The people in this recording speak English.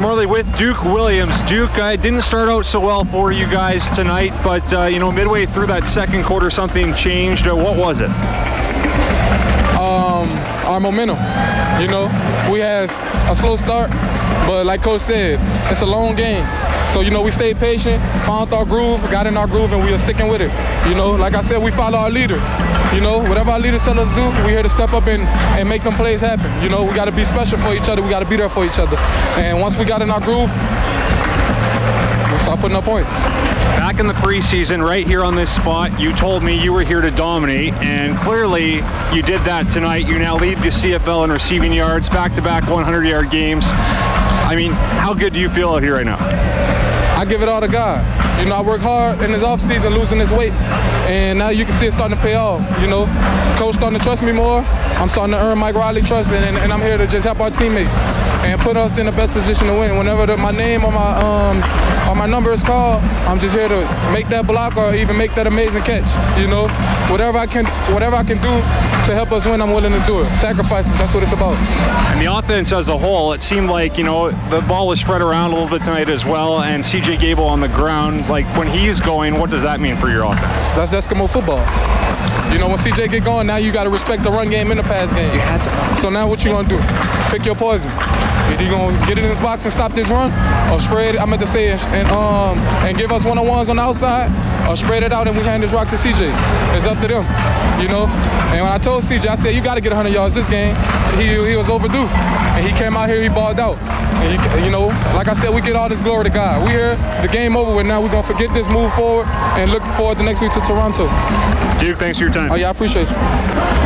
Morley with Duke Williams. Duke uh, didn't start out so well for you guys tonight, but uh, you know midway through that second quarter, something changed. Uh, what was it? Um, our momentum. You know, we had a slow start, but like Coach said, it's a long game. So you know, we stayed patient, found our groove, got in our groove, and we are sticking with it. You know, like I said, we follow our leaders. You know, whatever our leaders tell us to do, we're here to step up and, and make them plays happen. You know, we got to be special for each other. We got to be there for each other. And once we got in our groove, we start putting up points. Back in the preseason, right here on this spot, you told me you were here to dominate, and clearly you did that tonight. You now lead the CFL in receiving yards, back-to-back 100-yard games. I mean, how good do you feel out here right now? I give it all to God. You know, I work hard in this offseason losing this weight, and now you can see it starting to pay off. You know, coach starting to trust me more. I'm starting to earn Mike Reilly trust, and, and I'm here to just help our teammates and put us in the best position to win. Whenever the, my name or my um, or my number is called, I'm just here to make that block or even make that amazing catch. You know, whatever I can, whatever I can do to help us win, I'm willing to do it. Sacrifices, that's what it's about. And the offense as a whole, it seemed like you know the ball was spread around a little bit tonight as well, and CJ Gable on the ground. Like when he's going, what does that mean for your offense? That's Eskimo football. You know, when CJ get going, now you got to respect the run game and the pass game. You had to. So now what you gonna do? Pick your poison. Either you gonna get it in this box and stop this run, or spread. I meant to say it, and um and give us one-on-ones on the outside, or spread it out and we hand this rock to CJ. It's up to them. You know. And when I told CJ, I said you got to get 100 yards this game. He he was overdue, and he came out here, he balled out. And he, you know, like I said, we get all this glory to God. We here, the game over with. Now we're gonna forget this, move forward, and look forward the next week to Toronto. Duke, thanks for your time. Oh yeah, I appreciate you.